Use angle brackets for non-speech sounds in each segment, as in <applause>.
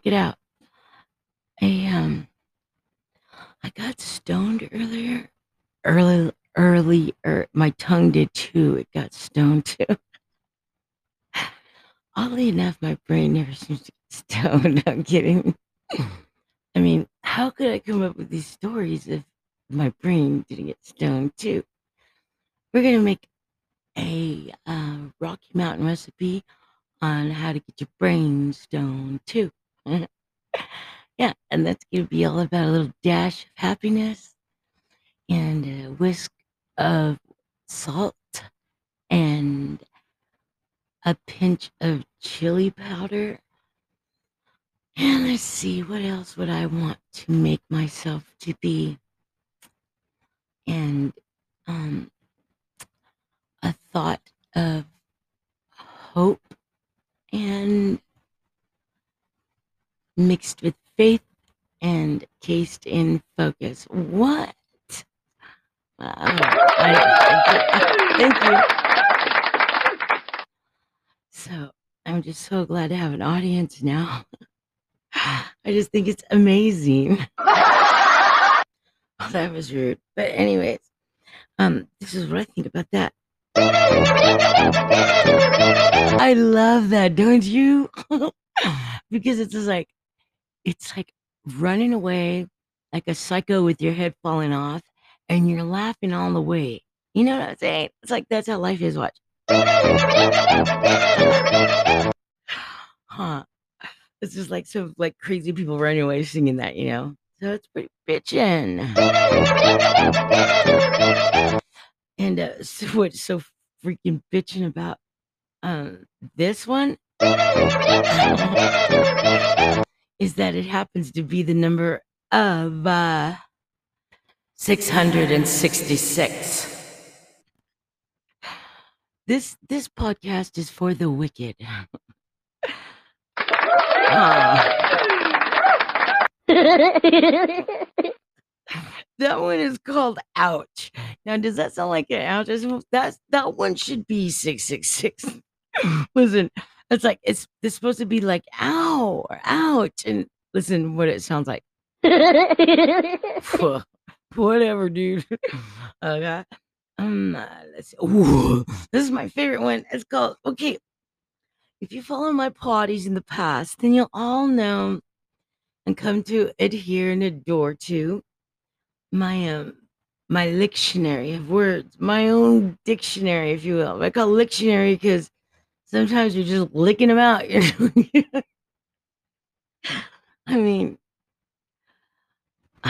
check it out. I um, I got stoned earlier. Early, early, er, my tongue did too. It got stoned too. <laughs> Oddly enough, my brain never seems to get <laughs> stoned. I'm kidding. I mean, how could I come up with these stories if my brain didn't get stoned too? We're gonna make a uh, Rocky Mountain recipe on how to get your brain stoned too. <laughs> yeah, and that's gonna be all about a little dash of happiness and a whisk of salt and a pinch of chili powder. And let's see, what else would I want to make myself to be? And um, a thought of hope and mixed with faith and cased in focus. What? I, I, thank you. So I'm just so glad to have an audience now. <laughs> I just think it's amazing. <laughs> oh, that was rude. But anyways, um, this is what I think about that. I love that, don't you? <laughs> because it's just like it's like running away like a psycho with your head falling off and you're laughing all the way. You know what I'm saying? It's like that's how life is, watch. huh. It's just like so like crazy people running away singing that, you know. So it's pretty bitchin'. And uh, <laughs> so what's so freaking bitching about um this one <laughs> is that it happens to be the number of uh 666. This this podcast is for the wicked. <laughs> Ah. <laughs> that one is called ouch. Now, does that sound like an ouch? That's that one should be 666. <laughs> Listen, it's like it's it's supposed to be like ow or ouch. And listen what it sounds like. <laughs> <laughs> Whatever, dude. <laughs> okay. Um, uh, let's see. Ooh, this is my favorite one. It's called okay. If you follow my parties in the past, then you'll all know and come to adhere and adore to my um my lictionary of words, my own dictionary, if you will. I call lictionary because sometimes you're just licking them out. <laughs> I mean, <sighs>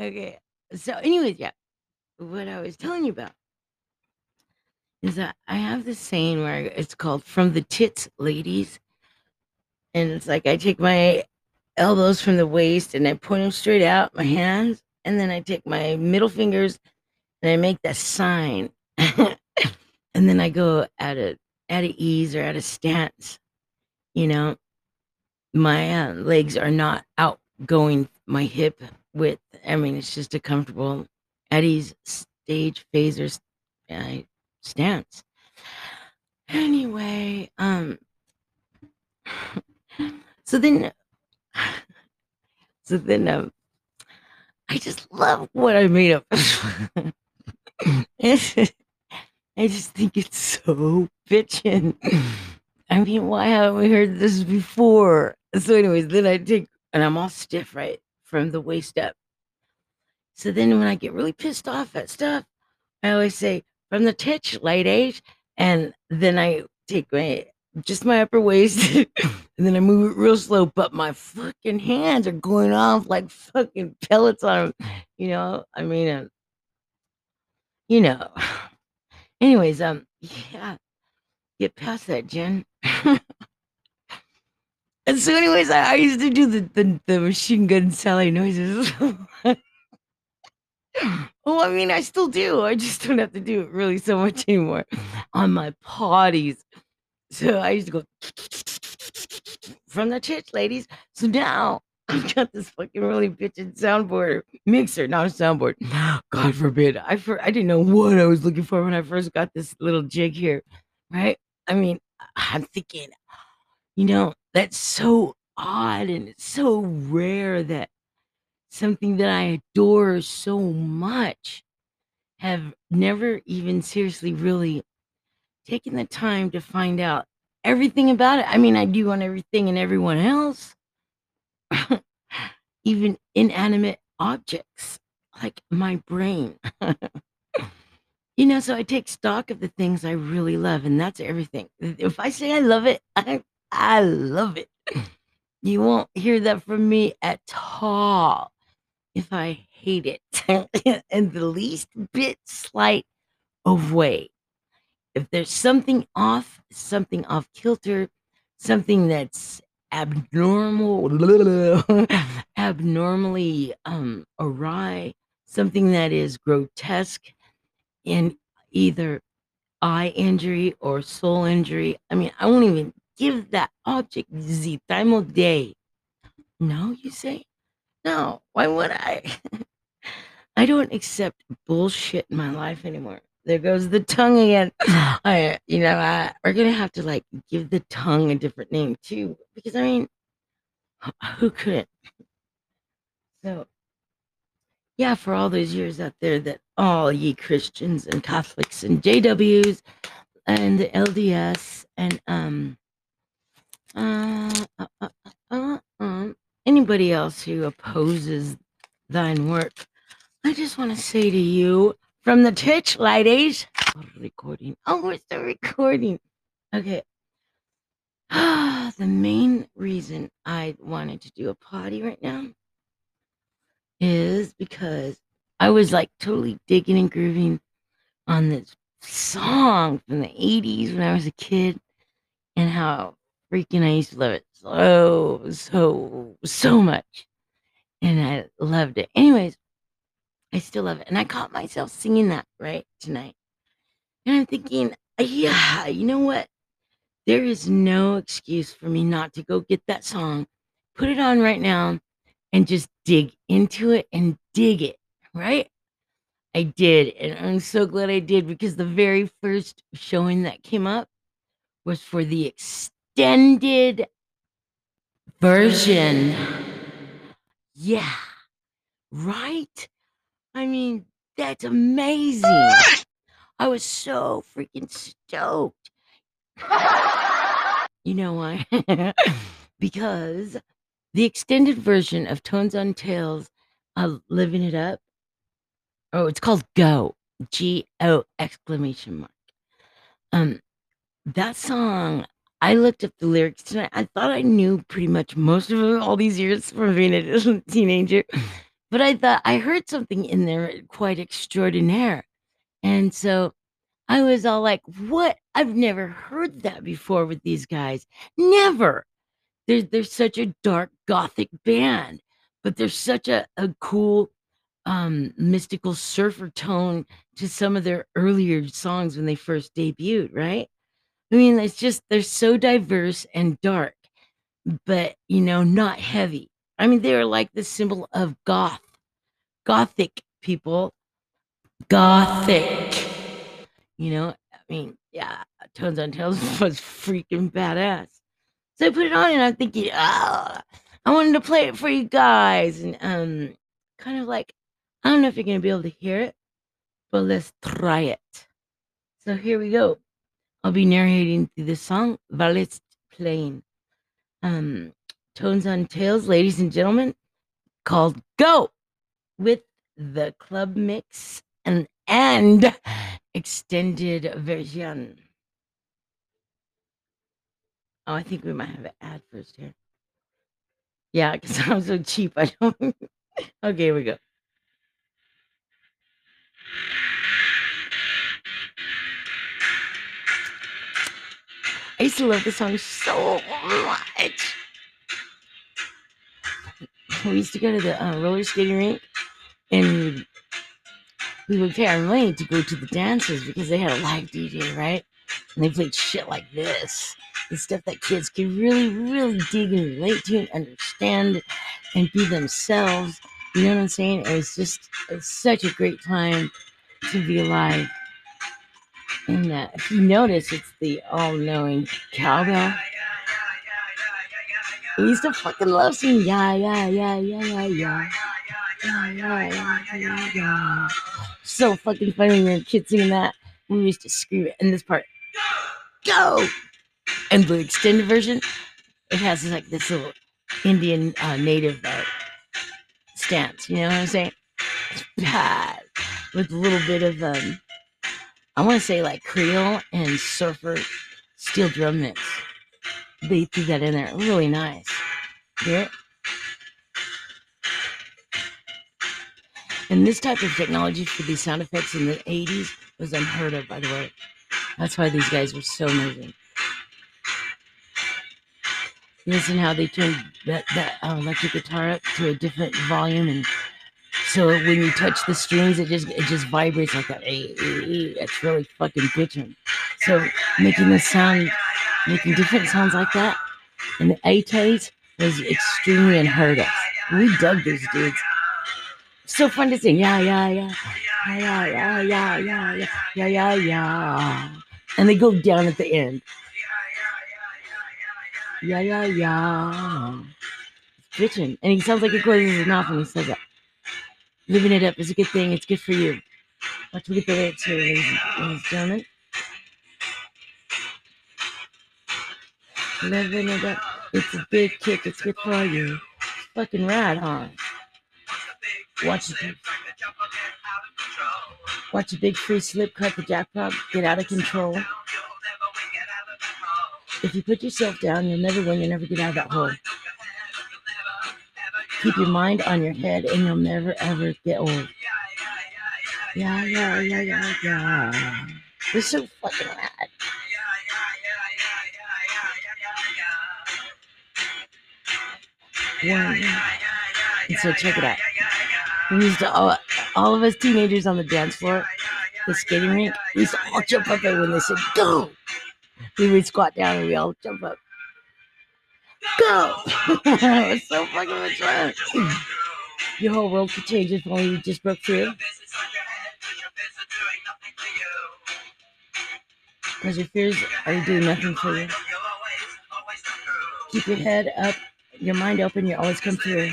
okay. So, anyways, yeah, what I was telling you about is that I have this saying where it's called "from the tits, ladies," and it's like I take my elbows from the waist and I point them straight out, my hands, and then I take my middle fingers and I make that sign, <laughs> and then I go at a at a ease or at a stance, you know, my uh, legs are not outgoing my hip width. I mean, it's just a comfortable Eddie's stage phaser uh, stance. Anyway, um, <sighs> so then, <sighs> so then, um, I just love what I made up. <laughs> <laughs> I just think it's so bitchin'. I mean, why haven't we heard this before? So, anyways, then I take, and I'm all stiff, right, from the waist up. So then when I get really pissed off at stuff, I always say, from the titch, light age. And then I take my, just my upper waist, <laughs> and then I move it real slow, but my fucking hands are going off like fucking pellets on, you know, I mean, uh, you know. <sighs> Anyways, um, yeah, get past that, Jen. <laughs> And so, anyways, I, I used to do the, the, the machine gun Sally noises. <laughs> well, I mean, I still do. I just don't have to do it really so much anymore on my parties. So I used to go <laughs> from the church, ladies. So now I've got this fucking really bitchin' soundboard mixer, not a soundboard. <gasps> God forbid. I for, I didn't know what I was looking for when I first got this little jig here, right? I mean, I'm thinking, you know, that's so odd and it's so rare that something that I adore so much have never even seriously really taken the time to find out everything about it. I mean, I do on everything and everyone else, even inanimate objects like my brain. <laughs> you know, so I take stock of the things I really love, and that's everything. If I say I love it, I, <laughs> I love it. <clears throat> You won't hear that from me at all if I hate it <laughs> in the least bit slight of way. If there's something off, something off kilter, something that's abnormal, <laughs> abnormally um, awry, something that is grotesque in either eye injury or soul injury. I mean, I won't even give that object the time of day. No, you say? No, why would I? <laughs> I don't accept bullshit in my life anymore. There goes the tongue again. I, you know, I, we're gonna have to like give the tongue a different name too, because I mean, who couldn't? So, yeah, for all those years out there that all ye Christians and Catholics and JWs and the LDS and um uh, uh, uh, uh, uh, anybody else who opposes thine work, I just want to say to you from the Twitch ladies, oh, recording. Oh, we're still recording. Okay. Ah, the main reason I wanted to do a potty right now is because I was like totally digging and grooving on this song from the 80s when I was a kid and how freaking I used to love it so, so, so much. And I loved it. Anyways, I still love it. And I caught myself singing that right tonight. And I'm thinking, yeah, you know what? There is no excuse for me not to go get that song, put it on right now, and just dig into it and dig it, right? I did. And I'm so glad I did because the very first showing that came up was for the extended version. Yeah. Right? I mean, that's amazing. I was so freaking stoked. You know why? <laughs> because the extended version of Tones on Tails, uh, Living It Up, oh, it's called Go, G O exclamation mark. Um, that song, I looked up the lyrics tonight. I thought I knew pretty much most of them all these years from being a <laughs> teenager, but I thought I heard something in there quite extraordinaire. And so I was all like, what? I've never heard that before with these guys. Never. They're, they're such a dark gothic band, but there's such a, a cool um, mystical surfer tone to some of their earlier songs when they first debuted, right? I mean, it's just they're so diverse and dark, but you know, not heavy. I mean, they're like the symbol of goth, gothic people, gothic. You know, I mean, yeah, Tones on Tails <laughs> was freaking badass. So I put it on and I'm thinking, ah, I wanted to play it for you guys. And um, kind of like, I don't know if you're going to be able to hear it, but let's try it. So here we go. I'll be narrating through the song while it's playing. Um, Tones on Tails, ladies and gentlemen, called Go with the club mix and and extended version. Oh, I think we might have an ad first here. Yeah, because <laughs> I'm so cheap. I don't. <laughs> okay, here we go. I used to love this song so much. We used to go to the uh, roller skating rink we would pay our money to go to the dances because they had a live DJ, right? And they played shit like this. The stuff that kids can really, really dig and relate to and understand and be themselves. You know what I'm saying? It was just it's such a great time to be alive. And uh, if you notice, it's the all knowing cowbell. I used to fucking love singing yeah, yeah, yeah, yeah, yeah, yeah. So fucking funny when you're a kid singing that. We used to scream it. And this part, go! And the extended version, it has like this little Indian uh, native uh, stance. You know what I'm saying? It's bad with a little bit of um, I want to say like Creole and Surfer steel drum mix. They threw that in there. Really nice. Yeah. And this type of technology for these sound effects in the 80s was unheard of, by the way. That's why these guys were so amazing. Listen how they turned that, that uh, electric guitar up to a different volume and so when you touch the strings, it just it just vibrates like that. It's really fucking bitching. So making the sound, making different sounds like that, and the A-Tays was extremely unheard of. We dug these dudes. So fun to sing. Yeah, yeah, yeah. Yeah, yeah, yeah, yeah, yeah, yeah, yeah, yeah. And they go down at the end. Yeah, yeah, yeah. Yeah, yeah, yeah. Yeah, yeah, yeah. It's bitching. And he sounds like he closes his mouth when he says that. Living it up is a good thing. It's good for you. Let's look at the lyrics here, ladies and gentlemen. Living it up. It's a big kick. It's good for you. Fucking rad, huh? Watch it. Watch a big free slip cut the jackpot get out of control. If you put yourself down, you'll never win. You'll never get out of that hole. Keep your mind on your head and you'll never ever get old. Yeah, yeah, yeah, yeah, yeah. They're so fucking rad. One. And so check it out. We used to all, all of us teenagers on the dance floor, the skating rink, we used to all jump up there when they said go. We would squat down and we all jump up. Go! <laughs> it's so fucking much fun. Your whole world could change if only you just broke through. Because your fears are doing nothing for you. Keep your head up, your mind open, you always come through.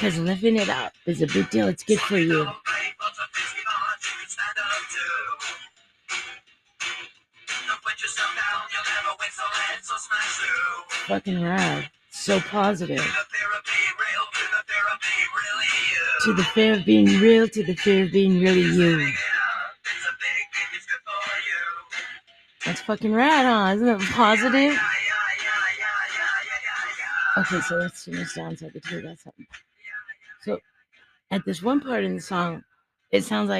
Because living it up is a big deal, it's good for you. Fucking rad. So positive. To the fear of being real, to the fear of being really you. That's fucking rad, huh? Isn't it positive? Okay, so let's turn this down so I can you guys something. So, at this one part in the song, it sounds like